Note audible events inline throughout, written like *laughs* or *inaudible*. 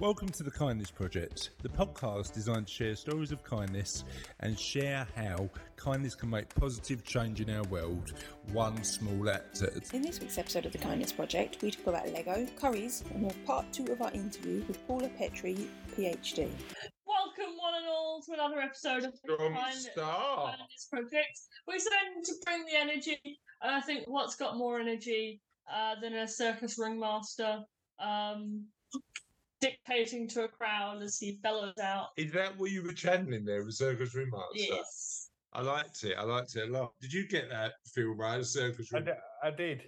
Welcome to the Kindness Project, the podcast designed to share stories of kindness and share how kindness can make positive change in our world, one small act at a time. In this week's episode of the Kindness Project, we talk about Lego, curries, and we have part two of our interview with Paula Petry, PhD. Welcome, one and all, to another episode of the Don't Kind- stop. Kindness Project. We're starting to bring the energy, and I think what's got more energy uh, than a circus ringmaster um, dictating to a crowd as he bellows out. Is that what you were channeling there, a circus ringmaster? Yes. I liked it. I liked it a lot. Did you get that feel right? Circus Remarks? I, ring. did.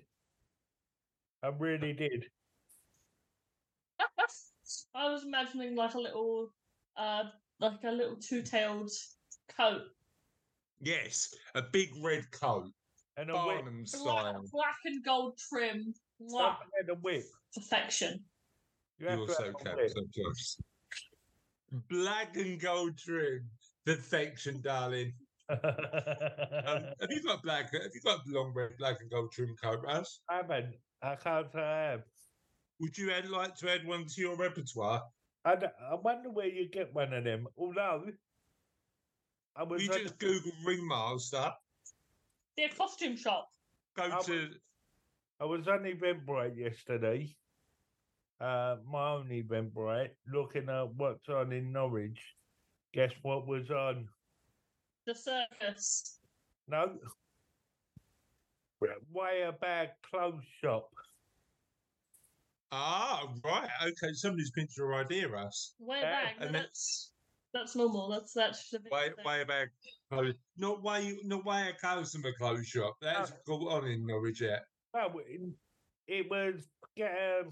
I really *laughs* did. *laughs* I was imagining like a little, uh, like a little two-tailed coat, Yes, a big red coat, And a whip. Barnum black, style. black and gold trim. Mwah. Don't forget the whip. Perfection. You have You're to so have a clever whip. sometimes. Black and gold trim, perfection, darling. Um, *laughs* have you got black? Have you got long red, black and gold trim coat, Russ? I haven't. I can't say I have. Would you add, like to add one to your repertoire? I, I wonder where you get one of them. Although, I was You on- just Google ringmaster, The costume shop. go I to I was on Eventbrite yesterday. Uh, my own Eventbrite, looking at what's on in Norwich. Guess what was on? The circus. No. Way a about clothes shop. Ah, right. Okay, somebody's pinched your idea, Russ. Way Yeah, back. and that's that's normal. That's that's the Way, thing. way back. clothes- Not way, not way a customer clothes shop. That's Oh. got on in Norwich yet. No, it, it was get a,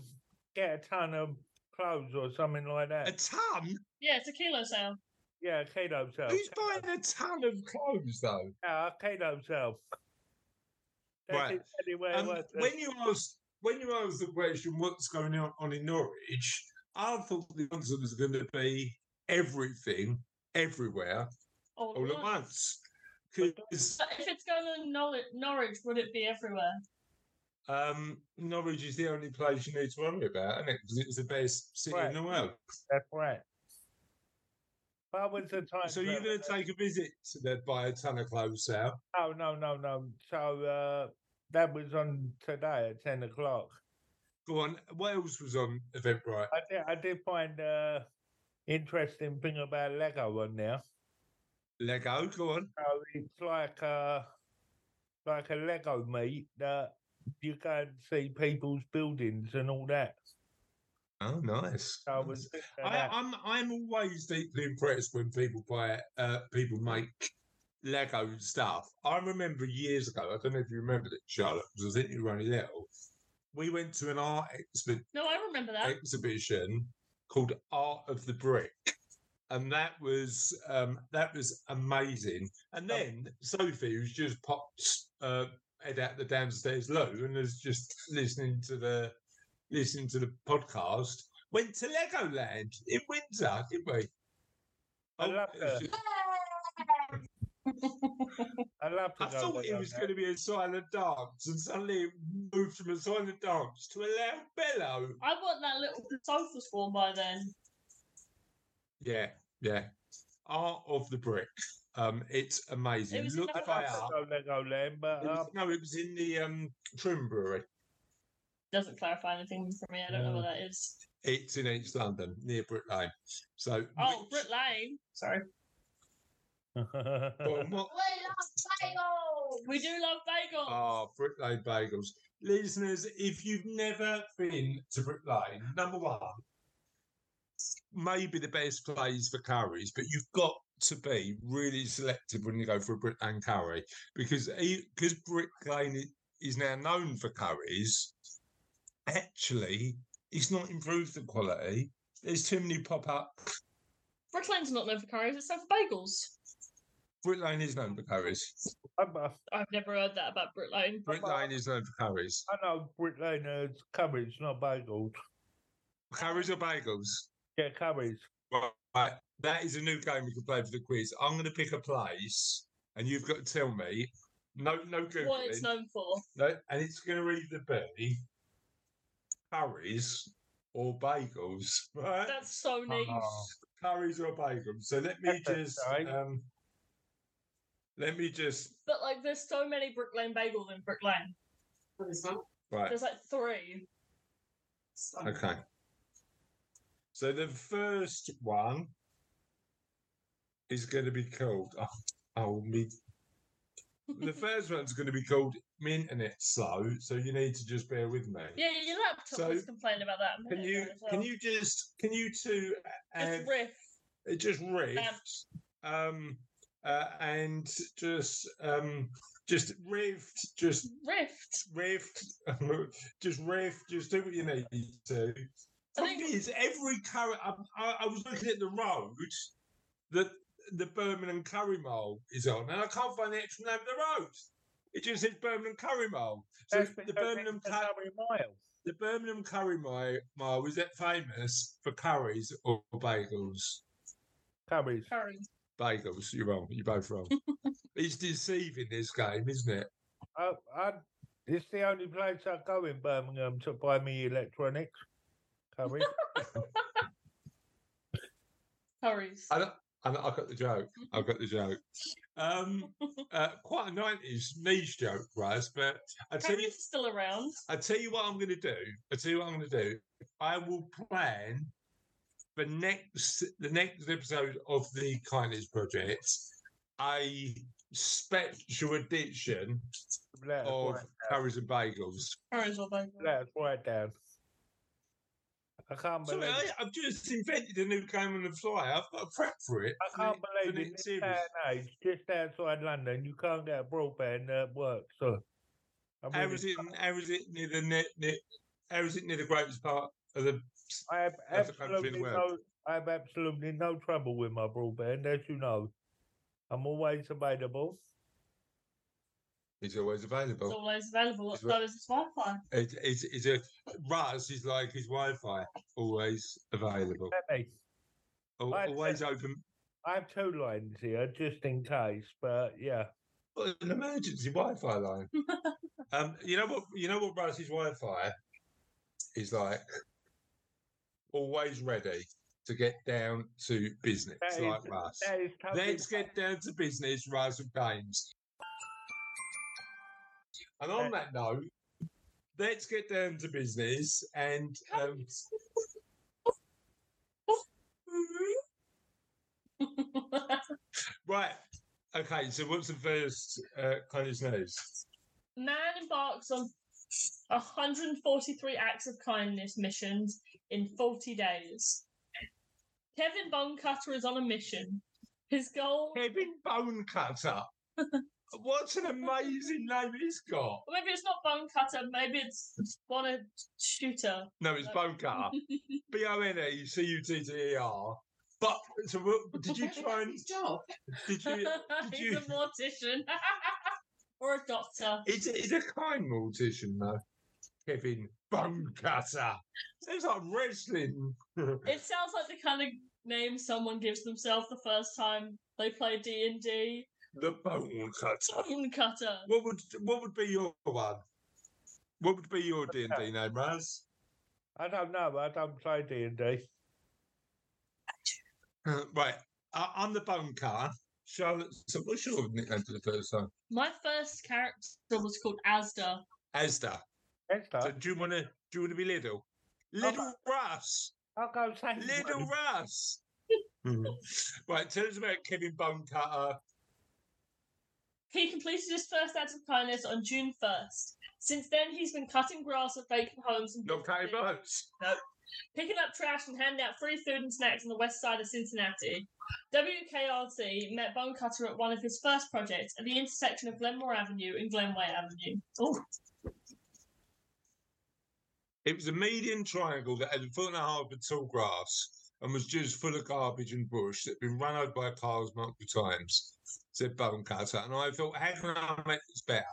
get a ton of clothes or something like that. A ton? Yeah, it's a kilo sale. Yeah, a kilo sale. Who's buying a ton of clothes though? Yeah, a kilo sale. That's Right. exactly it Um, was. when you asked, when you asked the question, what's going on, on in Norwich? I thought the answer was going to be everything, everywhere, All, all at at once. once. Because But if it's going on Norwich, Norwich, would it be everywhere? Um, Norwich is the only place you need to worry about, isn't it? Because it's the best city Right. in the world. That's right. That was the time. So you're going to take a visit to the buy a ton of clothes sale? No, no, no, no. So uh, that was on today at ten o'clock. Go on. What else was on Eventbrite? I did, I did find uh, interesting thing about Lego on there. Lego. Go on. So it's like a like a Lego meet that you go and see people's buildings and all that. Oh, nice. So I was. Nice. I, I'm I'm always deeply impressed when people buy uh people make Lego stuff. I remember years ago. I don't know if you remember it, Charlotte, because I think you were only little. We went to an art exhi- No, I remember that. exhibition called Art of the Brick, and that was um, that was amazing. And then Sophie, who's just popped uh, head out the downstairs loo and was just *laughs* listening to the listening to the podcast, went to Legoland in winter, didn't we? I oh, love it was her. just- *laughs* I love I thought it was going to be a silent dance, and suddenly it moved from a silent dance to a loud bellow. I want that little sofa spawn by then. Yeah, yeah. Art of the Brick. Um, it's amazing. It was Look the by I up. love to go Legoland, but It was- no, it was in the um, Truman Brewery. Doesn't clarify anything for me. I don't know what that is. It's in East London, near Brick Lane. So, Oh, which- Brit Lane. Sorry. Go on, what- *laughs* We do love bagels. Oh, Brick Lane bagels. Listeners, if you've never been to Brick Lane, number one, maybe the best place for curries, but you've got to be really selective when you go for a Brick Lane curry because because Brick Lane is now known for curries. Actually, it's not improved the quality. There's too many pop up. Brick Lane's not known for curries. It's known for bagels. Brick Lane is known for curries. I'm a- I've never heard that about Brick Lane. Brick Lane is known for curries. I know Brick Lane is curries, not bagels. Curries or bagels? Yeah, curries. Right, that is a new game we can play for the quiz. I'm going to pick a place, and you've got to tell me. No, no googling. What it's known for. No, and it's going to either be curries or bagels, right? That's so neat. Oh. Curries or bagels. So let me just um, let me just But like, there's so many Brick Lane bagels in Brick Lane. right. There's like three. Okay. So the first one is going to be called. Oh, oh me. The first one's going to be called "My Internet's Slow," so you need to just bear with me. Yeah, your laptop So, was complaining about that. Can you as can you just can you two and It's riff. it just rift um uh, and just um just rift just Rift. rift *laughs* just rift just do what you need to Thing is, every curry. I, I, I was looking at the road that the Birmingham Curry Mile is on, and I can't find the actual name of the road. It just says Birmingham Curry Mile. So That's the Birmingham Curry, curry mile. the Birmingham Curry Mile, mile is that famous for curries or bagels? Curries. Curry. Bagels. You're wrong. You're both wrong. *laughs* it's deceiving this game, isn't it? Oh, I, I, it's the only place I go in Birmingham to buy me electronics. Curry. *laughs* Curries. I, don't- I, I got the joke. I got the joke. Um, *laughs* uh, quite a nineties niche joke, Raz. But I tell you, Curry's still around. I tell you what I'm going to do. I tell you what I'm going to do. I will plan the next the next episode of the Kindness Project a special edition Let of write curries and bagels. Curries or bagels. Let us write down. I can't Sorry, believe. I, I've just invented a new game on the fly. I've got to prep for it. I can't believe in this day and age, just outside London, you can't get a broadband that works. So, I How really is it? How is it near the net? near, How is it near the greatest part of the? I have That's the country in the absolutely no, I have absolutely no trouble with my broadband, as you know. I'm always available. It's always available. It's always available. It's So right. is its Wi-Fi. It, it's, it's a Raz is like his Wi-Fi, always available, Let me. Al- Right, always open. I have two lines here, just in case. But yeah, An emergency Wi-Fi line. *laughs* um, you know what? You know what Raz's Wi-Fi is like. Always ready to get down to business, that is, like Raz. that is totally Let's get down to business, Raz and Games. And on that note, let's get down to business and um, *laughs* right. Okay, so what's the first uh, kind of news? Man embarks on 143 acts of kindness missions in 40 days. Kevin Bonecutter is on a mission. His goal, Kevin Bonecutter. *laughs* What an amazing name he's got. or maybe it's not bone cutter. maybe it's Bonnet Shooter. No, it's bone cutter. *laughs* B O N E C U T T E R. But so what, did you try and his job? did you did He's you a mortician *laughs* or a doctor. It's a, it's a kind mortician though. Kevin Bonecutter. Sounds like wrestling. *laughs* It sounds like the kind of name someone gives themselves the first time they play D and D. the bone cutter. Bone cutter. What would what would be your one? What would be your D and D name, Raz? I don't know. I don't play D and D. Uh, right, I, I'm the Bone Cutter. Charlotte, so what's your nickname for the first time? My first character was called Asda. Asda. Esther, So do you want to do you want to be little? Little Russ. I'll go say Little Russ. *laughs* right, tell us about Kevin Bonecutter. He completed his first act of kindness on June 1st. Since then, he's been cutting grass at vacant homes and Not cutting boats. picking up trash and handing out free food and snacks on the west side of Cincinnati. WKRT met Bonecutter at one of his first projects at the intersection of Glenmore Avenue and Glenway Avenue. Oh, It was a median triangle that had a foot and a half of tall grass and was just full of garbage and bush that had been run over by cars multiple times, said Bone Cutter. And I thought, how can I make this better?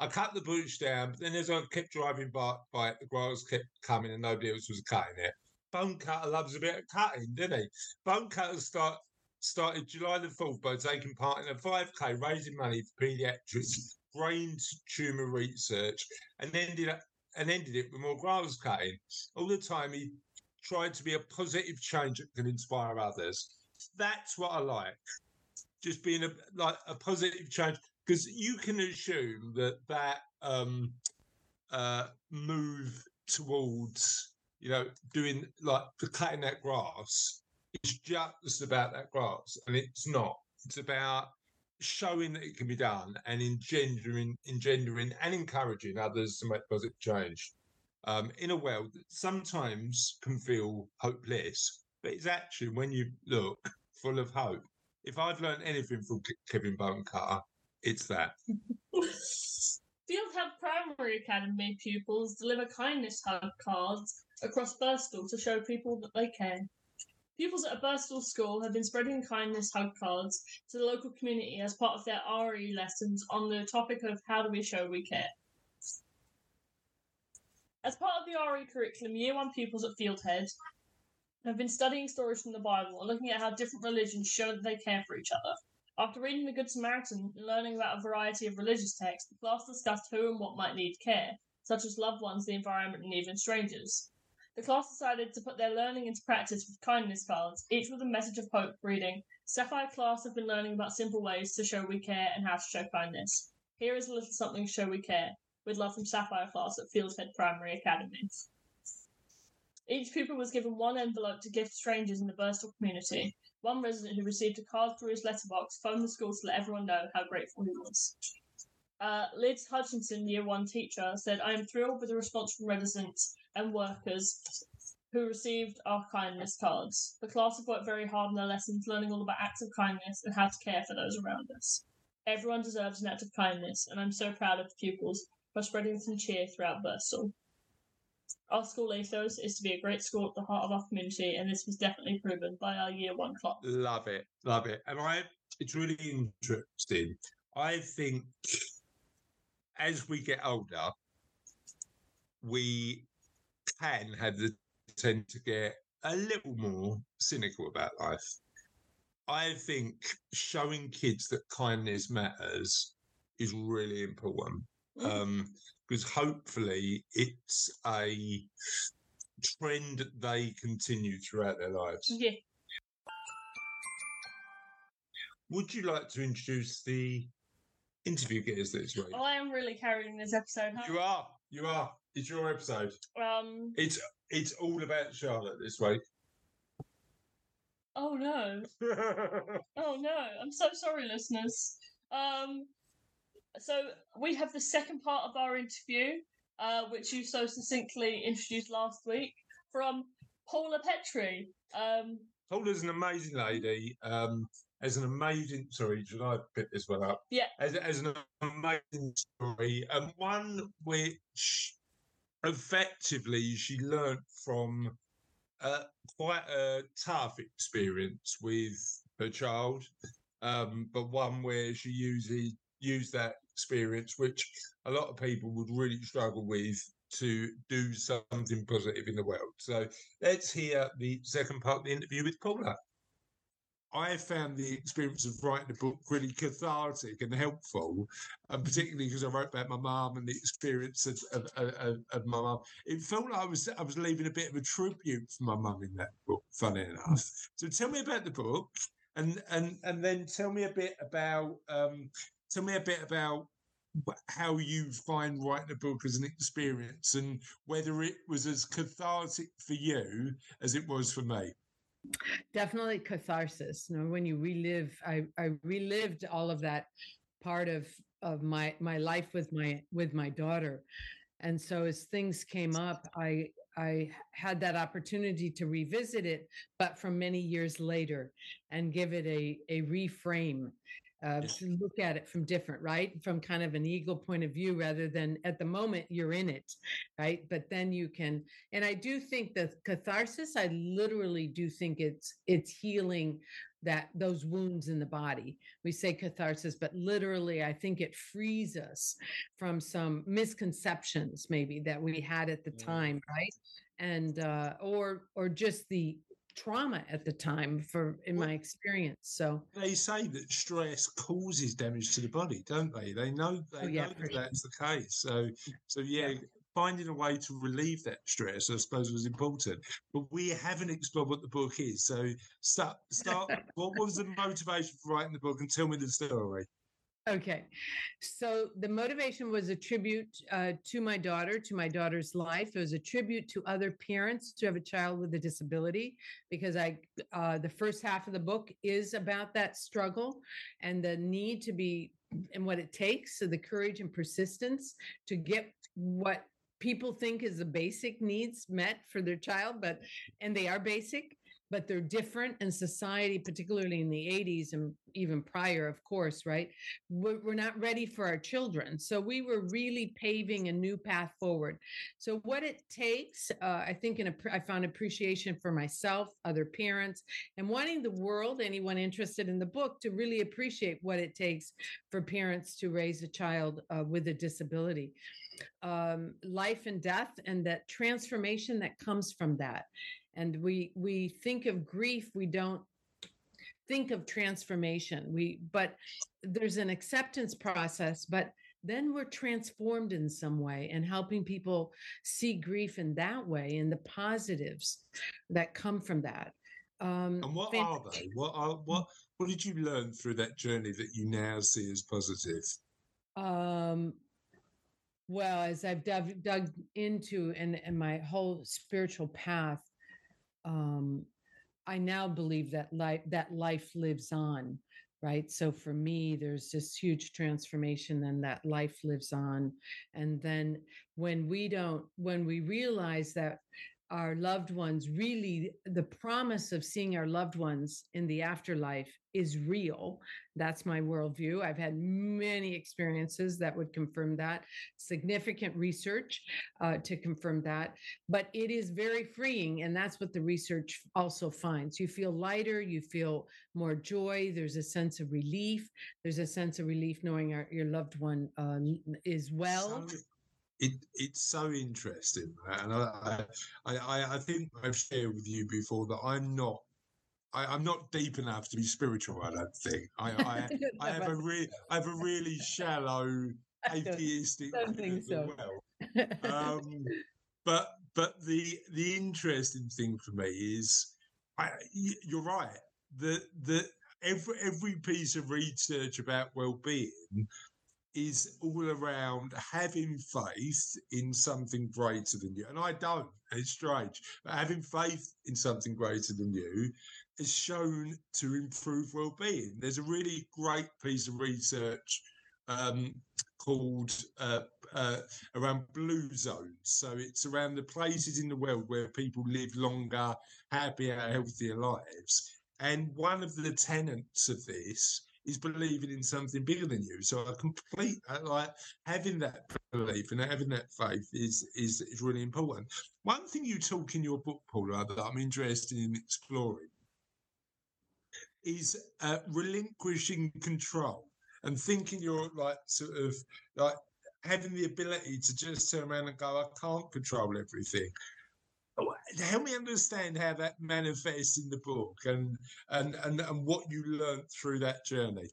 I cut the bush down, but then as I kept driving by, by it, the grass kept coming and nobody else was cutting it. Bone Cutter loves a bit of cutting, didn't he? Bone Cutter start, started July the 4th by taking part in a 5K raising money for paediatrics brain tumour research and ended up and ended it with more grass cutting. All the time he tried to be a positive change that can inspire others. That's what I like. Just being a like a positive change because you can assume that that um, uh, move towards you know doing like the cutting that grass is just about that grass, and it's not. It's about showing that it can be done and engendering, engendering and encouraging others to make positive change um, in a world that sometimes can feel hopeless, but it's actually when you look full of hope. If I've learned anything from Kevin Bonecutter, it's that. *laughs* Fieldhead Primary Academy pupils deliver kindness hug cards across Birstall to show people that they care. Pupils at a Birstall school have been spreading kindness hug cards to the local community as part of their RE lessons on the topic of how do we show we care. As part of the RE curriculum, Year 1 pupils at Fieldhead have been studying stories from the Bible and looking at how different religions show that they care for each other. After reading the Good Samaritan and learning about a variety of religious texts, the class discussed who and what might need care, such as loved ones, the environment, and even strangers. The class decided to put their learning into practice with kindness cards, each with a message of hope reading, Sapphire class have been learning about simple ways to show we care and how to show kindness. Here is a little something to show we care, with love from Sapphire class at Fieldhead Primary Academy. Each pupil was given one envelope to gift strangers in the Birstall community. One resident who received a card through his letterbox phoned the school to let everyone know how grateful he was. Uh, Liz Hutchinson, Year 1 teacher, said, I am thrilled with the response from residents and workers who received our kindness cards. The class have worked very hard on their lessons, learning all about acts of kindness and how to care for those around us. Everyone deserves an act of kindness, and I'm so proud of the pupils for spreading some cheer throughout Birstall. Our school ethos is to be a great school at the heart of our community, and this was definitely proven by our year one class. Love it, love it. And I, it's really interesting. I think as we get older, we can have the tend to get a little more cynical about life. I think showing kids that kindness matters is really important. Mm. Um, because hopefully it's a trend that they continue throughout their lives. Yeah. Would you like to introduce the interview getters this week? I am really carrying this episode. You are, you are. It's your episode. Um. It's it's all about Charlotte this week. Oh no. *laughs* Oh no. I'm so sorry, listeners. Um. So we have the second part of our interview, uh, which you so succinctly introduced last week, from Paula Petry. Um. Paula's an amazing lady. Um, as an amazing, sorry, should I pick this one up? Yeah. As, as an amazing story, and one which effectively she learnt from uh, quite a tough experience with her child, um, but one where she uses used that experience, which a lot of people would really struggle with, to do something positive in the world. So let's hear the second part of the interview with Paula. I found the experience of writing the book really cathartic and helpful, and particularly because I wrote about my mum and the experience of, of, of, of my mum. It felt like I was I was leaving a bit of a tribute for my mum in that book. Funny enough. So tell me about the book, and and and then tell me a bit about um, tell me a bit about how you find writing a book as an experience, and whether it was as cathartic for you as it was for me. definitely catharsis. You know when you relive i i relived all of that part of of my my life with my with my daughter. And so as things came up i i had that opportunity to revisit it but from many years later and give it a a reframe uh, Yeah. to look at it from different right from kind of an eagle point of view rather than at the moment you're in it right but then you can and i do think that catharsis i literally do think it's it's healing that those wounds in the body we say catharsis but literally i think it frees us from some misconceptions maybe that we had at the Mm. time right and uh or or just the trauma at the time for in Well- my experience so they say that stress causes damage to the body, don't they? They know oh, they Oh, yeah, know that that's the case. So mm, so yeah, Yeah. finding a way to relieve that stress, I suppose, was important. But we haven't explored what the book is. So start, start. *laughs* what was the motivation for writing the book, and tell me the story. Okay. So the motivation was a tribute uh, to my daughter, to my daughter's life. It was a tribute to other parents to have a child with a disability because I, uh, the first half of the book is about that struggle and the need to be and what it takes. So the courage and persistence to get what people think is the basic needs met for their child, but, and they are basic but they're different in society, particularly in the 80s and even prior, of course, right? We're, we're not ready for our children. So we were really paving a new path forward. So, what it takes, uh, I think, in a, I found appreciation for myself, other parents, and wanting the world, anyone interested in the book, to really appreciate what it takes for parents to raise a child uh, with a disability. Um, life and death, and that transformation that comes from that and we we think of grief we don't think of transformation. We but there's an acceptance process but then we're transformed in some way and helping people see grief in that way and the positives that come from that. Um and what are they? What are what what did you learn through that journey that you now see as positive? Um well as i've dug, dug into and, and my whole spiritual path um, I now believe that life that life lives on, right? So for me, there's this huge transformation, and that life lives on. And then when we don't, when we realize that our loved ones really the promise of seeing our loved ones in the afterlife is real. That's my worldview. I've had many experiences that would confirm that. Significant research uh, to confirm that but it is very freeing and that's what the research also finds. You feel lighter you feel more joy there's a sense of relief. There's a sense of relief knowing our, your loved one uh, is well it it's so interesting, and I, I I think I've shared with you before that I'm not I, am not deep enough to be spiritual. I don't think. I *laughs* I, I have a really I have a really shallow *laughs* atheistic. don't think so. Well. *laughs* Um, but but the the interesting thing for me is, I, you're right. The the every every piece of research about well being is all around having faith in something greater than you. And I don't, it's strange, but having faith in something greater than you is shown to improve well-being. There's a really great piece of research um, called uh, uh, around blue zones. So it's around the places in the world where people live longer, happier, healthier lives. And one of the tenets of this is believing in something bigger than you. So a complete like having that belief and having that faith is is is really important. One thing you talk in your book, Paula, that I'm interested in exploring is uh, relinquishing control and thinking you're like sort of like having the ability to just turn around and go, I can't control everything help me understand how that manifests in the book and and and, and what you learned through that journey.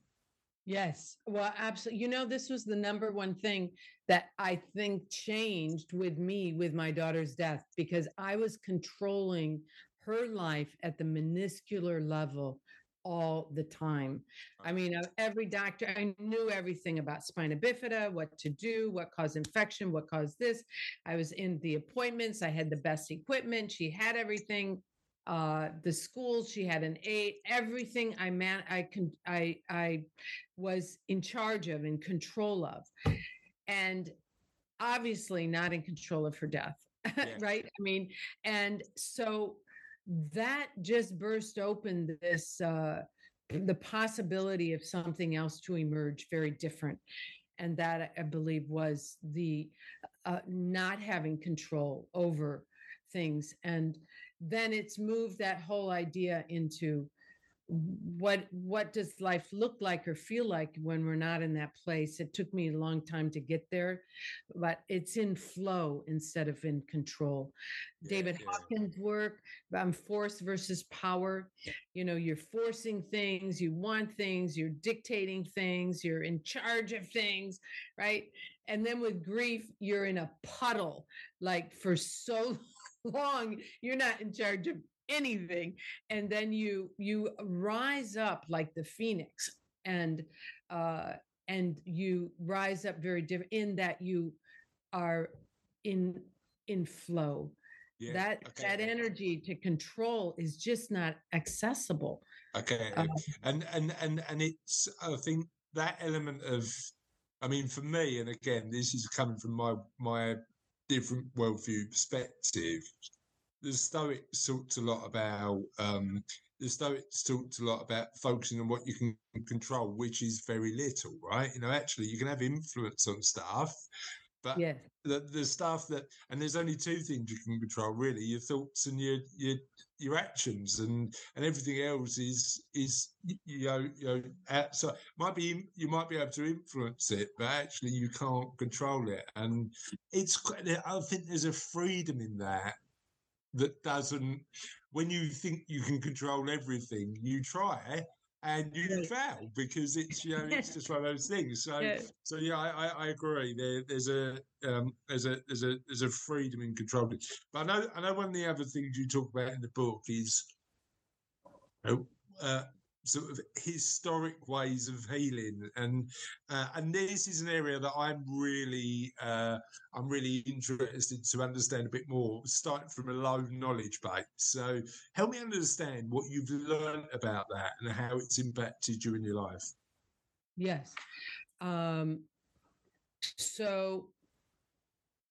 Yes. Well absolutely you know this was the number one thing that i think changed with me with my daughter's death because i was controlling her life at the minuscular level all the time. I mean, uh, every doctor, I knew everything about spina bifida, what to do, what caused infection, what caused this. I was in the appointments, I had the best equipment, she had everything. Uh, the school, she had an A, everything I man, I can, I, I was in charge of, in control of, and obviously not in control of her death, *laughs* yeah. right? I mean, and so that just burst open this uh, the possibility of something else to emerge very different. And that i believe was the uh, not having control over things. And then it's moved that whole idea into what what does life look like or feel like when we're not in that place? It took me a long time to get there but it's in flow instead of in control. Yeah, david yeah. hawkins work um, force versus power. You know you're forcing things you want things you're dictating things you're in charge of things right? And then with grief you're in a puddle like for so *laughs* long you're not in charge of anything and then you you rise up like the phoenix and uh and you rise up very different in that you are in in flow Yeah. that okay. that energy to control is just not accessible Okay, Um, and and and and it's I think that element of, I mean, for me, and again, this is coming from my my different worldview perspective. The Stoics talked a lot about um, the Stoics talked a lot about focusing on what you can control, which is very little, right? You know, actually, you can have influence on stuff, but yes the the stuff that and there's only two things you can control really your thoughts and your your your actions and and everything else is is you know you know outside might be you might be able to influence it but actually you can't control it and it's quite- i think there's a freedom in that that doesn't when you think you can control everything you try and you fail because it's you know it's *laughs* just one of those things so Yeah. so yeah, I, I, agree. There, there's a um, there's a there's a there's a freedom in controlling. But I know I know one of the other things you talk about in the book is uh, uh, sort of historic ways of healing, and uh, and this is an area that I'm really uh, I'm really interested to understand a bit more, starting from a low knowledge base. So help me understand what you've learned about that and how it's impacted you in your life. Yes. Um, so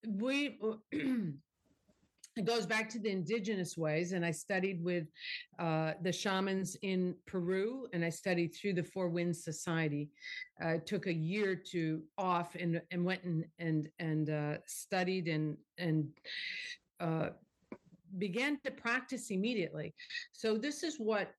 we *clears throat* it goes back to the indigenous ways, and I studied with uh, the shamans in Peru, and I studied through the Four Winds Society. I took a year to off and and went and and and uh, studied and and uh, began to practice immediately. So this is what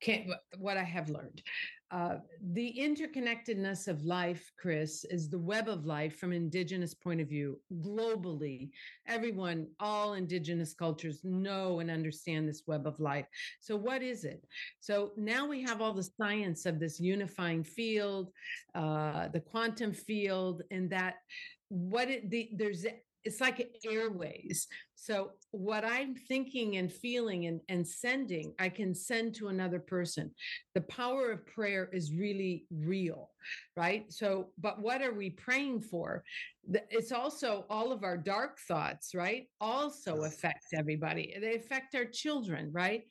can what I have learned. Uh, the interconnectedness of life, Chris, is the web of life from indigenous point of view globally. Everyone, all indigenous cultures know and understand this web of life. So, what is it? So now we have all the science of this unifying field, uh, the quantum field, and that what it the there's it's like airways. So what I'm thinking and feeling and, and sending, I can send to another person. The power of prayer is really real, right? So, but what are we praying for? It's also all of our dark thoughts, right? Also affect everybody. They affect our children, right?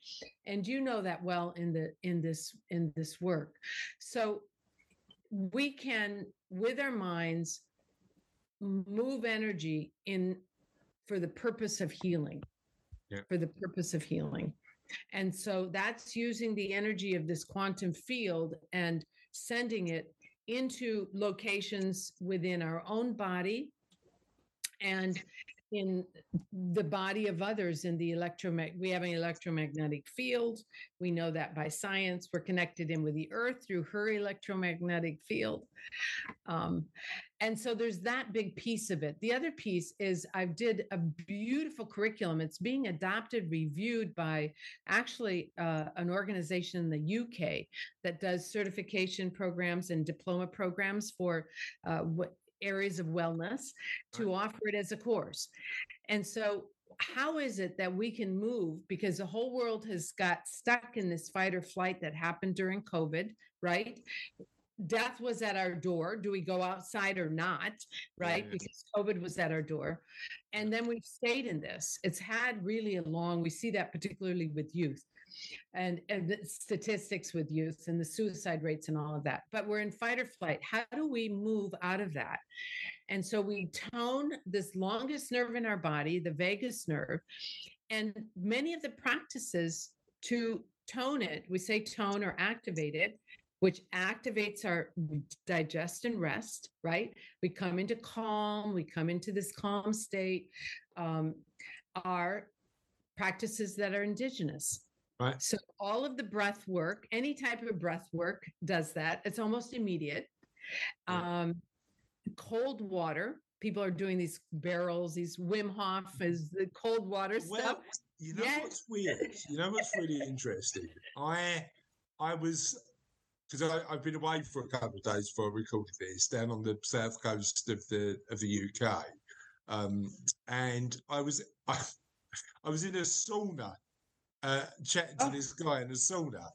And you know that well in the in this in this work. So we can, with our minds, move energy in for the purpose of healing Yeah. for the purpose of healing and so that's using the energy of this quantum field and sending it into locations within our own body and in the body of others in the electromagnetic we have an electromagnetic field. We know that by science. We're connected in with the earth through her electromagnetic field. Um, and so there's that big piece of it. The other piece is i did a beautiful curriculum. It's being adopted reviewed by actually uh, an organization in the uk that does certification programs and diploma programs for uh, what areas of wellness to offer it as a course and so how is it that we can move because the whole world has got stuck in this fight or flight that happened during covid right death was at our door. Do we go outside or not? Right? Yeah. Because COVID was at our door. And then we've stayed in this. It's had really a long, we see that particularly with youth and, and statistics with youth and the suicide rates and all of that. But we're in fight or flight. How do we move out of that? And so we tone this longest nerve in our body, the vagus nerve, and many of the practices to tone it, we say tone or activate it, which activates our digest and rest, right? We come into calm, we come into this calm state, um, are practices that are indigenous. Right. So all of the breath work, any type of breath work does that. It's almost immediate. Um, cold water. People are doing these barrels, these Wim Hof is the cold water stuff. Well, you know Yes. what's weird? You know what's really interesting? I I was because I've been away for a couple of days before I recorded this down on the south coast of the of the UK, um, and I was I, *laughs* I was in a sauna uh, chatting to Oh. this guy in the sauna.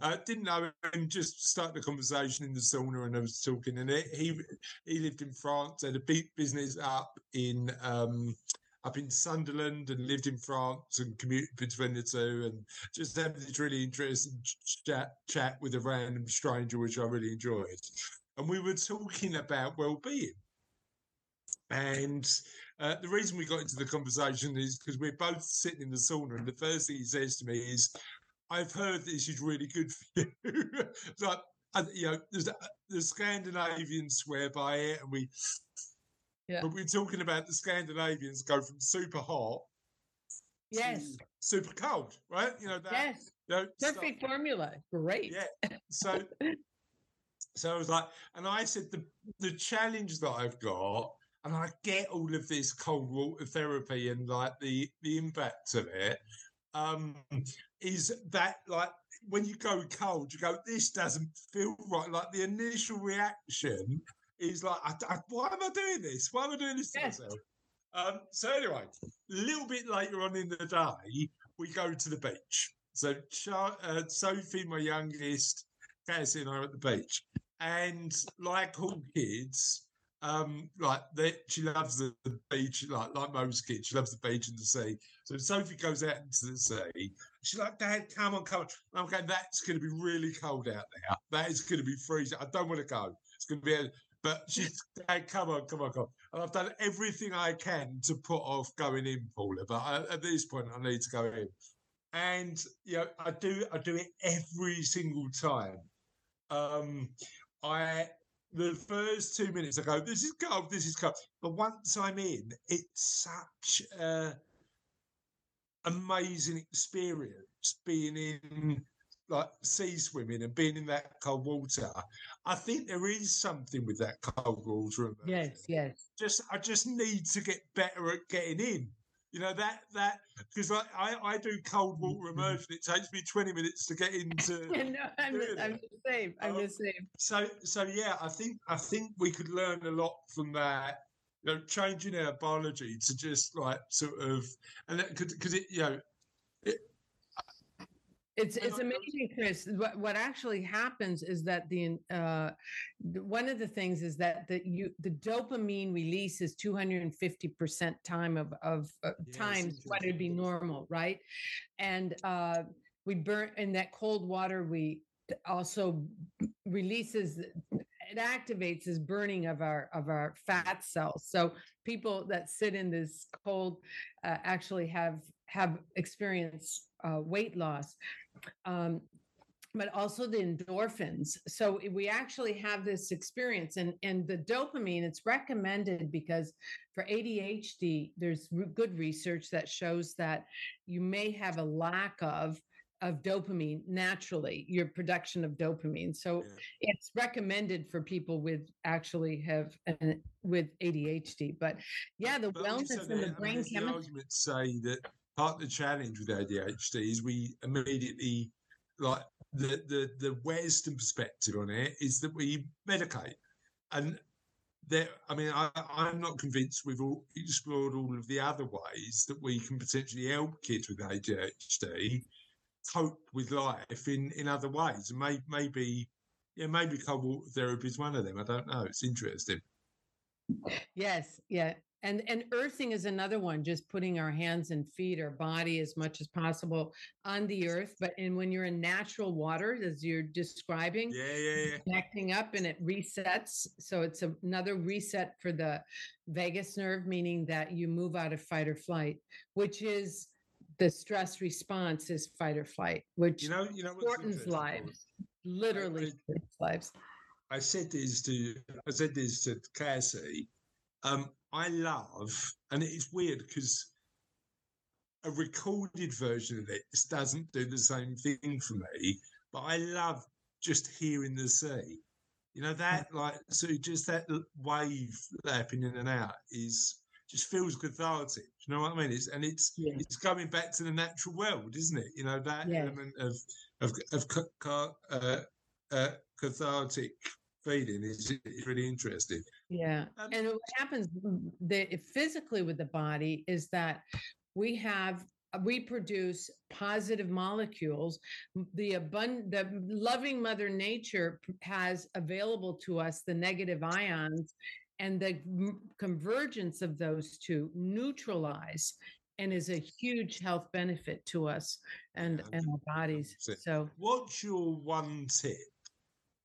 I didn't know him. Just started the conversation in the sauna, and I was talking. And it, he he lived in France, had a big business up in um, up in Sunderland, and lived in France, and commuted between the two, and just had this really interesting chat chat with a random stranger, which I really enjoyed. And we were talking about well-being. And uh, the reason we got into the conversation is because we're both sitting in the sauna, and the first thing he says to me is, "I've heard this is really good for you." *laughs* Like, uh, you know, there's, the Scandinavians swear by it, and we. Yeah. But we're talking about the Scandinavians go from super hot Yes. super cold, right? You know that. Yes. You know, stuff- Perfect formula. Great. yeah. So, *laughs* so I was like, and I said the the challenge that I've got, and I get all of this cold water therapy and like the the impact of it, um, is that like when you go cold, you go, this doesn't feel right. Like the initial reaction is like, I, I- why am I doing this? Why am I doing this to Yes. myself? Um, so anyway, a little bit later on in the day, we go to the beach. So Char- uh, Sophie, my youngest, Cassie and I are at the beach, and like all kids, um, like that, she loves the, the beach, like like most kids, she loves the beach and the sea. So Sophie goes out into the sea. She's like, "Dad, come on, come on." I'm going, "That's going to be really cold out there. That is going to be freezing. I don't want to go. It's going to be." A, but she's, Dad, come on, come on, come on. And I've done everything I can to put off going in, Paula. But I, at this point, I need to go in. And you know, I do, I do it every single time. Um, I the first two minutes, I go, "This is cold, this is cold." But once I'm in, it's such a amazing experience being in like sea swimming and being in that cold water. I think there is something with that cold water. Yes. Yes. Just I just need to get better at getting in. You know that that because I, I I do cold water immersion. It takes me twenty minutes to get into. *laughs* Know, I'm, the, I'm the same. I'm Um, the same. So so yeah, I think I think we could learn a lot from that. You know, changing our biology to just like sort of and that could because it you know It's it's amazing, Chris. What what actually happens is that the uh, one of the things is that the you the dopamine release is two hundred and fifty percent time of of uh, times what would be normal, right? And uh, we burn in that cold water. We also releases it activates this burning of our of our fat cells. So people that sit in this cold uh, actually have have experienced uh, weight loss um, but also the endorphins. So we actually have this experience, and and the dopamine. It's recommended because for ADHD, there's re- good research that shows that you may have a lack of of dopamine naturally your production of dopamine so Yeah. it's recommended for people with actually have an, with adhd but yeah the But wellness and I the mean, brain the chemistry argument say that part of the challenge with ADHD is we immediately like the the the Western perspective on it is that we medicate, and there. I mean, I, I'm not convinced we've all explored all of the other ways that we can potentially help kids with ADHD cope with life in in other ways, and may, maybe. Yeah, maybe water therapy is one of them. I don't know. It's interesting. Yes, yeah. And and earthing is another one, just putting our hands and feet, our body as much as possible on the earth. But and when you're in natural water, as you're describing, Yeah, yeah, yeah. connecting up and it resets. So it's another reset for the vagus nerve, meaning that you move out of fight or flight, which is the stress response is fight or flight, which You know, you know shortens lives, literally shortens lives. I said this to I said this to Cassie. Um, I love, and it's weird because a recorded version of this doesn't do the same thing for me. But I love just hearing the sea. You know that, like, so just that wave lapping in and out is just feels cathartic. Do you know what I mean? It's and it's Yeah. it's coming back to the natural world, isn't it? You know that Yes. element of of of uh, uh, cathartic feeling is, is really interesting. Yeah. Um, and what happens the, physically with the body is that we have uh, we produce positive molecules the abund the loving mother nature has available to us the negative ions and the convergence of those two neutralize and is a huge health benefit to us and Yeah, and our bodies so What's your one tip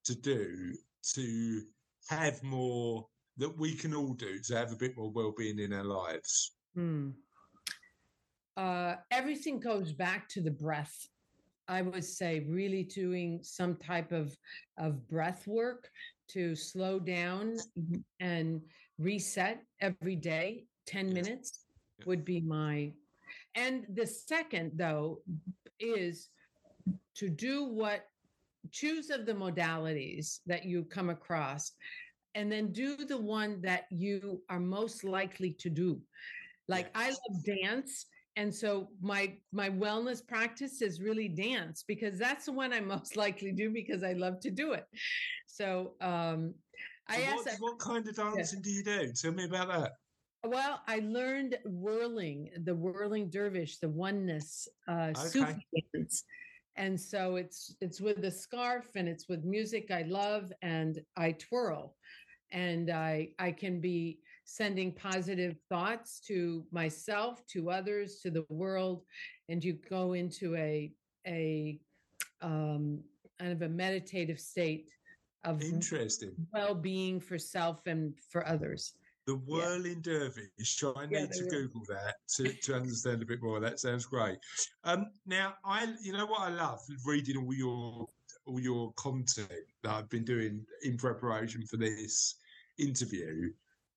to do to have more that we can all do to have a bit more well-being in our lives? Hmm. Uh, everything goes back to the breath. I would say really doing some type of of breath work to slow down and reset every day. Ten Yes. minutes Yeah. would be my. And the second though is to do what choose of the modalities that you come across and then do the one that you are most likely to do. Like i love dance and so my my wellness practice is really dance because that's the one i'm *laughs* most likely do because i love to do it. So um i So asked what, what kind of dancing do you do? Tell me about that. well, I learned whirling, the whirling dervish, the oneness uh, Sufi dance, and so it's it's with a scarf and it's with music I love, and I twirl, and I I can be sending positive thoughts to myself, to others, to the world, and you go into a a um, kind of a meditative state of Interesting. well-being for self and for others. The whirling dervish. I need Yeah, to. Google that to, to understand a bit more. That sounds great. Um, now, I, you know what I love reading all your all your content that I've been doing in preparation for this interview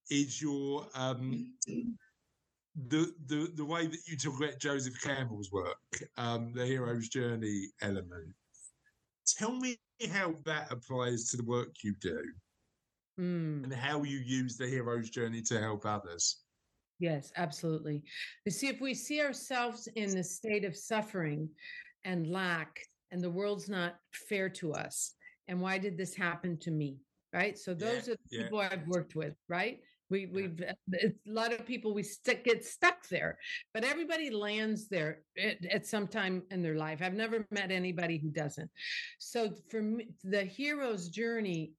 is your um, the the the way that you talk about Joseph Campbell's work, um, the hero's journey element. Tell me how that applies to the work you do Mm. and how you use the hero's journey to help others. Yes, absolutely. You see, if we see ourselves in the state of suffering and lack, and the world's not fair to us, and why did this happen to me? Right. So Yeah, those are the yeah. people I've worked with. Right. We we've uh, it's a lot of people we stick get stuck there, but everybody lands there at, at some time in their life. I've never met anybody who doesn't. So for me, the hero's journey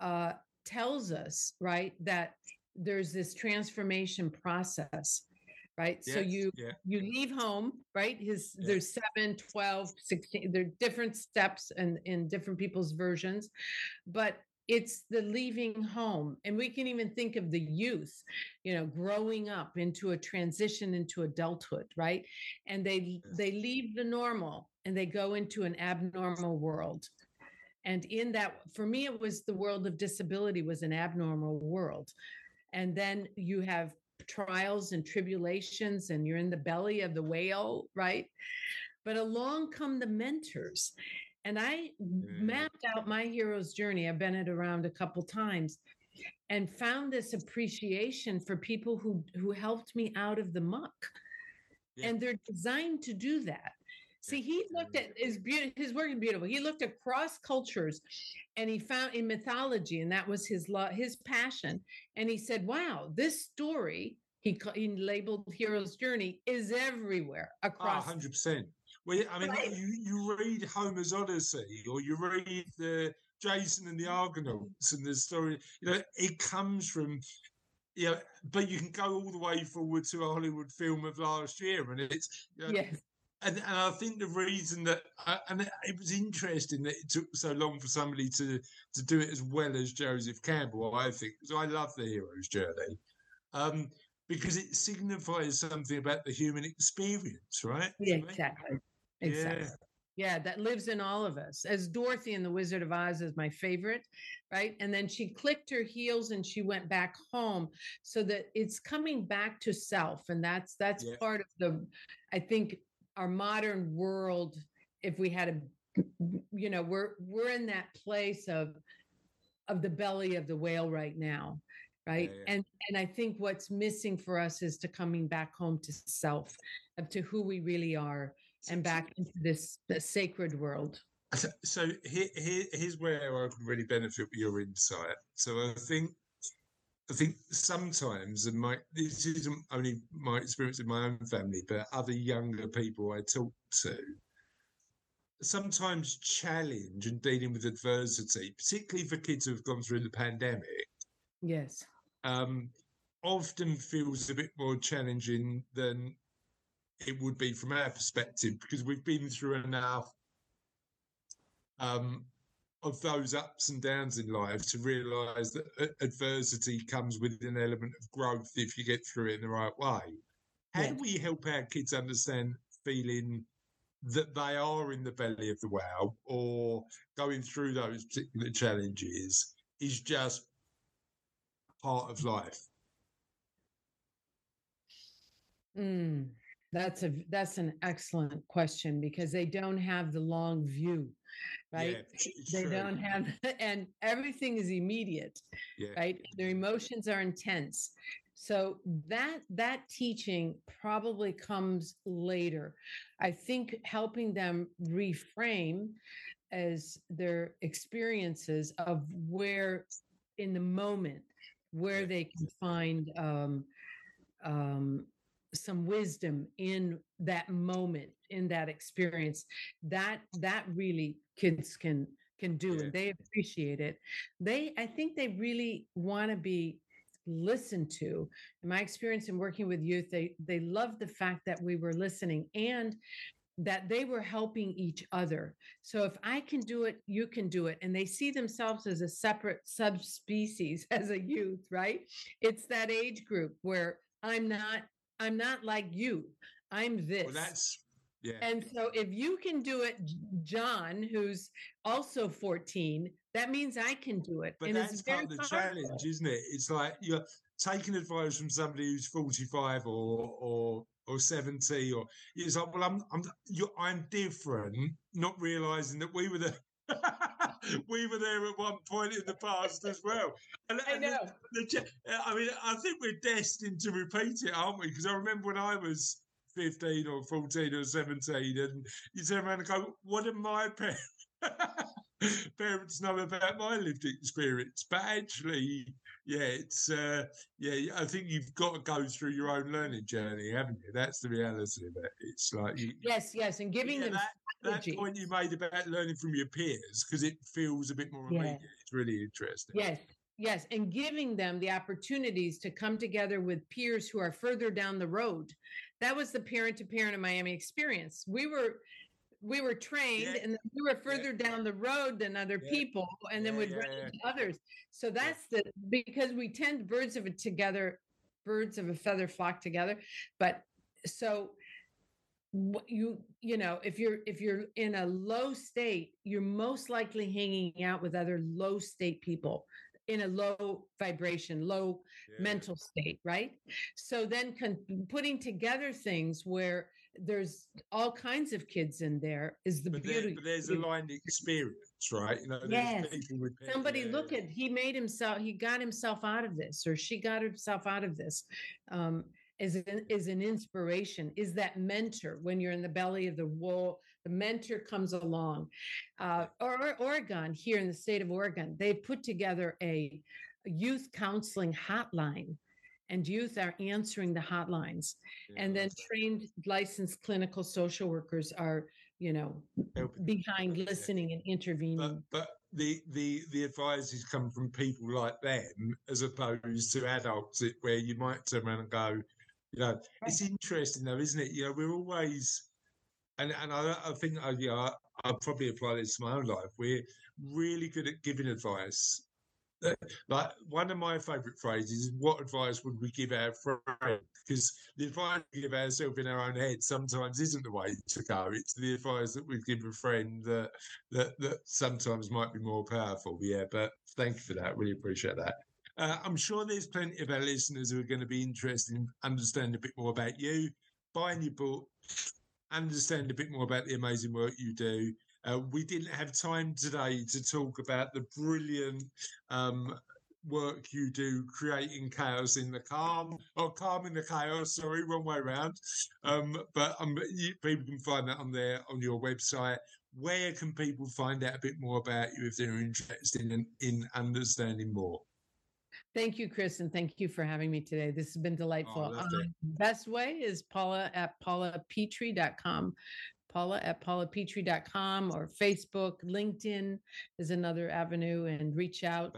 uh, tells us right that there's this transformation process right? So you yeah. you leave home right? His Yeah. there's 7 12 16 there are different steps and in different people's versions but it's the leaving home. And we can even think of the youth you know growing up into a transition into adulthood right? And they they leave the normal and they go into an abnormal world and in that for me it was the world of disability was an abnormal world. And then you have trials and tribulations and you're in the belly of the whale right? But along come the mentors. And i Yeah. mapped out my hero's journey. I've been it around a couple times and found this appreciation for people who who helped me out of the muck. Yeah. and they're designed to do that see he looked at his beauty his work is beautiful he looked across cultures and he found in mythology and that was his love his passion and he said wow this story he, he labeled hero's journey is everywhere Oh, across ah, 100%. Well, I mean, Right. you, you read Homer's Odyssey or you read the Jason and the Argonauts and the story, you know, it comes from, you know, but you can go all the way forward to a Hollywood film of last year and it's, you know, yes and, and I think the reason that, uh, and it, was interesting that it took so long for somebody to to do it as well as Joseph Campbell. I think because I love the hero's journey, um, because it signifies something about the human experience, right? Yeah, exactly. Exactly. Yeah. Yeah, that lives in all of us. As Dorothy in The Wizard of Oz is my favorite, right? And then she clicked her heels and she went back home so that it's coming back to self. And that's that's Yeah. part of the I think our modern world, if we had a you know, we're we're in that place of of the belly of the whale right now. Right. yeah. And and I think what's missing for us is to coming back home to self, of to who we really are and back into this, this sacred world. So- So here, here, here's where I can really benefit your insight. So I think, I think sometimes, and my this isn't only my experience in my own family, but other younger people I talk to, sometimes challenge and dealing with adversity, particularly for kids who have gone through the pandemic, Yes. um, often feels a bit more challenging than it would be from our perspective because we've been through enough um, of those ups and downs in life to realise that adversity comes with an element of growth if you get through it in the right way. How do we help our kids understand feeling that they are in the belly of the whale or going through those particular challenges is just part of life? Mm, that's a that's an excellent question because they don't have the long view, right? Yeah, they don't have *laughs* and everything is immediate Yeah. right? Their emotions are intense. So that that teaching probably comes later. I think helping them reframe as their experiences of where in the moment where they can find um, um, some wisdom in that moment in that experience that that really kids can can do Yeah. and they appreciate it. They i think they really want to be listened to. In my experience in working with youth they they love the fact that we were listening and that they were helping each other. So if i can do it you can do it and they see themselves as a separate subspecies *laughs* as a youth right? It's that age group where i'm not i'm not like you i'm this Well, that's yeah. and so if you can do it, John, who's also 14, that means I can do it. But and that's it's part very of the powerful. challenge, isn't it? It's like you're taking advice from somebody who's 45 or or or 70 or it's like, well, I'm I'm you're, I'm different, not realizing that we were the *laughs* *laughs* we were there at one point in the past as well. And, I the- know. the cha- I mean, I think we're destined to repeat it, aren't we? Because I remember when I was 15 or 14 or 17, and you turn around and go, What did my parents, *laughs* parents know about my lived experience? But actually, yeah, it's, uh, yeah, I think you've got to go through your own learning journey, haven't you? That's the reality of it. It's like, you, Yes, yes. And giving yeah, them that, that point you made about learning from your peers, because it feels a bit more Yeah. immediate. It's really interesting. Yes, yes. And giving them the opportunities to come together with peers who are further down the road. That was the parent to parent in Miami experience. We were we were trained Yeah. and we were further down the road than other Yeah. people and then Yeah, we'd yeah, run yeah. into others. So that's the because we tend birds of a together, birds of a feather flock together. But so what you you know if you're if you're in a low state you're most likely hanging out with other low state people in a low vibration low Yeah. mental state right so then con- putting together things where there's all kinds of kids in there is the But, there, beauty but there's a line experience, right? You know, Yes. somebody look at he made himself he got himself out of this or she got herself out of this um is an, is an inspiration is that mentor when you're in the belly of the wall the mentor comes along uh or, or oregon here in the state of oregon they've put together a youth counseling hotline and youth are answering the hotlines yeah, and then trained licensed clinical social workers are you know helping behind Yeah. listening and intervening But but the the the advice has come from people like them as opposed to adults, where you might turn around and go, you know, it's interesting though, isn't it? You know, we're always, and and I, I think oh, I, you know, I, I probably apply this to my own life. We're really good at giving advice. *laughs* Like one of my favourite phrases is, "What advice would we give our friend?" Because the advice we give ourselves in our own head sometimes isn't the way to go. It's the advice that we give a friend that that that sometimes might be more powerful. Yeah, but thank you for that. Really appreciate that. Uh, I'm sure there's plenty of our listeners who are going to be interested in understanding a bit more about you, buying your book, understand a bit more about the amazing work you do. Uh, we didn't have time today to talk about the brilliant um, work you do creating chaos in the calm or calm in the chaos sorry wrong way around um, but um, you, people can find that on there on your website where can people find out a bit more about you if they're interested in, in understanding more? Thank you, Chris, and thank you for having me today. This has been delightful. loved it. Um, best way is Paula at paulapetry.com. Paula at paulapetry.com or Facebook, LinkedIn is another avenue, and reach out,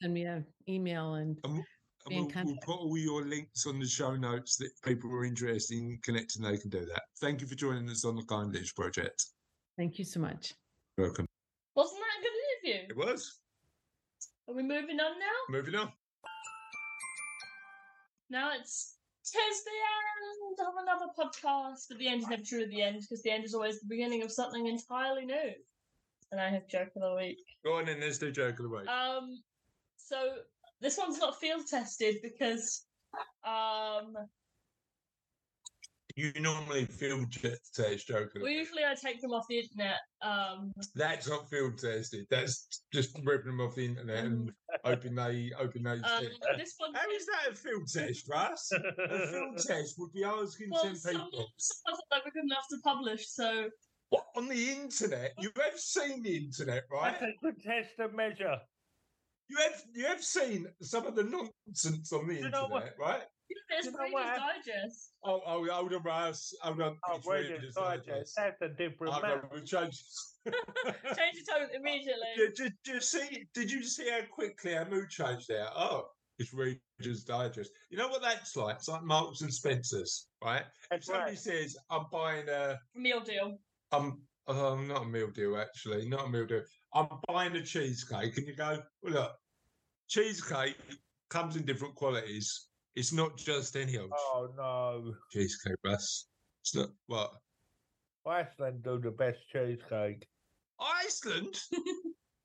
send me an email, and And Be in we'll, we'll put all your links on the show notes that people who are interested in connecting, they can do that. Thank you for joining us on the Kind Dish project. thank you so much. Welcome. Wasn't that a good interview? It was. Are we moving on now? Moving on. Now it's tis the end of another podcast, but the end is never truly the end because the end is always the beginning of something entirely new. And I have joke of the week. Go on then, let's do joke of the week. Um, so this one's not field tested because um, you normally field test joke well, usually I take them off the internet. Um, That's not field tested. That's just ripping them off the internet and hoping they hoping they. um, this one. How is that a field test, Russ? A field *laughs* test would be asking Well, ten some, people. *laughs* some of them were good enough to publish, so What on the internet? You have seen the internet, right? That's a good test of measure. You have you have seen some of the nonsense on the You know what? internet, right? There's You know Reader's what? Digest. Oh, oh, hold on, Russ. Hold on. Oh, It's Reader's Reader's Digest. Digest. That's a different Hold matter. on, we changed. *laughs* Change the tone immediately. Did, did, did you see? Did you see how quickly our mood changed there? Oh, it's Reader's Digest. You know what that's like? It's like Marks and Spencers, right? If somebody right. says, "I'm buying a," Meal deal. I'm, oh, not a meal deal actually, not a meal deal. I'm buying a cheesecake, and you go, "Well, look, cheesecake comes in different qualities. It's not just any old Oh no. cheesecake, Russ. It's not what." Iceland do the best cheesecake. Iceland?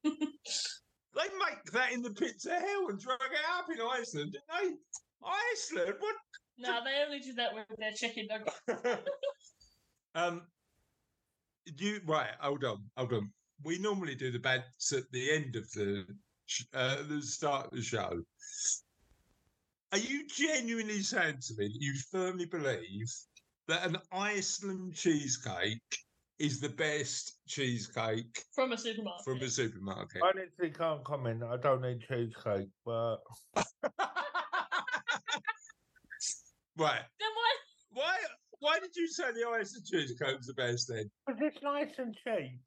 they make that in the pits of hell and drag it up in Iceland, didn't they? Iceland? What? No, they only do that with their chicken nuggets. *laughs* um, you right? Hold on, hold on. We normally do the bats at the end of the sh- uh, the start of the show. Are you genuinely saying to me that you firmly believe that an Iceland cheesecake is the best cheesecake from a supermarket. from a supermarket? I honestly can't comment. I don't eat cheesecake, but *laughs* right. Then why? Why? Why did you say the Iceland cheesecake was the best then? Because it's nice and cheap.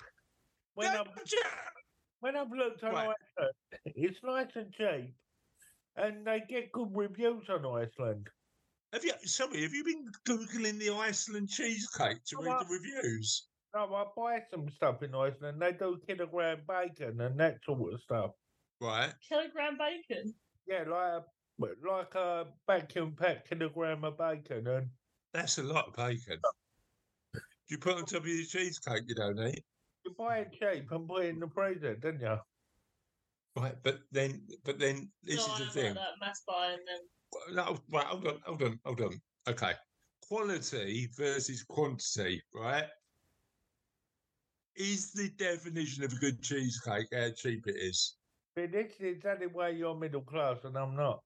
When Yeah, I've but you- when I've looked on Right. Iceland, it's nice and cheap, and they get good reviews on Iceland. Have you? Sorry, have you been googling the Iceland cheesecake to Oh, read I- the reviews? No, I buy some stuff in Iceland. They do kilogram bacon and that sort of stuff. Right. Kilogram bacon. Yeah, like a, like a vacuum packed kilogram of bacon, and That's a lot of bacon. You put on top of your cheesecake you don't eat? you buy it cheap and put it in the freezer, don't you? Right, but then, but then this no, is I the am thing. like that mass buy and then No, right, hold on, hold on, hold on. Okay, quality versus quantity, right? Is the definition of a good cheesecake how cheap it is? See, this is the only way you're middle class, and I'm not.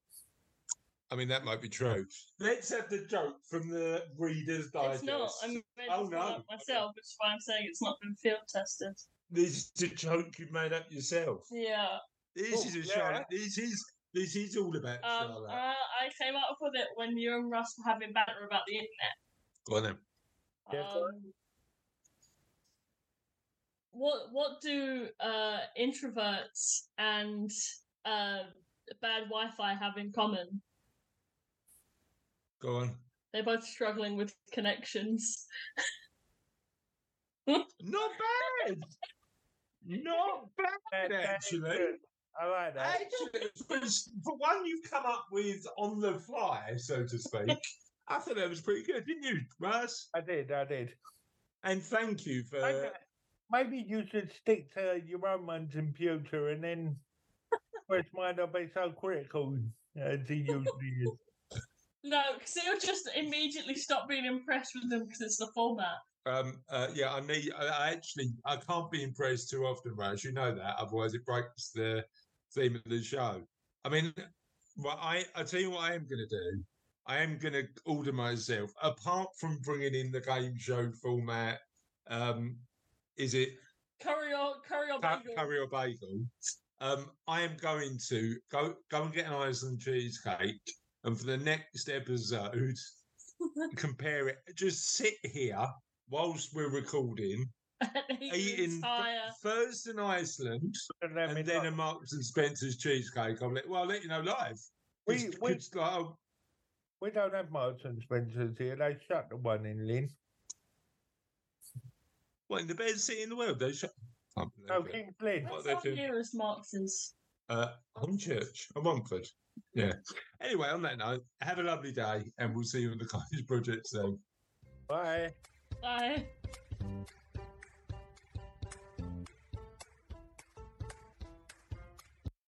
I mean, that might be true. Let's have the joke from the Reader's Digest. it's not. I made Oh, this one up no. myself, which is why I'm saying it's not been field tested. This is a joke you made up yourself. Yeah. This Oh, is a yeah. Charlotte. This is this is all about Um, Charlotte. uh, I came up with it when you and Russ were having banter about the internet. Go on then. Yeah, go on. Um, what what do uh, introverts and uh, bad Wi-Fi have in common? Go on. They're both struggling with connections. *laughs* Not bad. Not bad, That- that is actually. Good. I like that. Actually, for, for one you've come up with on the fly, so to speak, *laughs* I thought that was pretty good, didn't you, Russ? I did, I did. And thank you for. Okay. Maybe you should stick to your own one's computer and then *laughs* Chris might not be so critical as he usually is. *laughs* No, because it'll just immediately stop being impressed with them because it's the format. Um, uh, yeah, I need. I, I actually, I can't be impressed too often, Russ. You know that. Otherwise, it breaks the theme of the show. I mean, well, I I tell you what I am going to do. I am going to order myself, apart from bringing in the game show format. Um, is it curry or curry or bagel. curry or bagel. Um, I am going to go go and get an Iceland cheesecake, and for the next episode, *laughs* compare it. Just sit here whilst we're recording, and eat the *laughs* eating entire. first in Iceland, And then, and then a Marks and Spencer's cheesecake. I'll let well, I'll let you know live. We- 'Cause- we- 'cause, like, oh, we don't have Marks and Spencers here. They shut the one in Lynn. what in the best city in the world? They shut. can't believe No, it. King's Lynn. What What's they our do? nearest Marks's? Uh, Hornchurch, or Romford. Yeah. Anyway, on that note, have a lovely day, and we'll see you on the *laughs* College Project soon. Bye. Bye.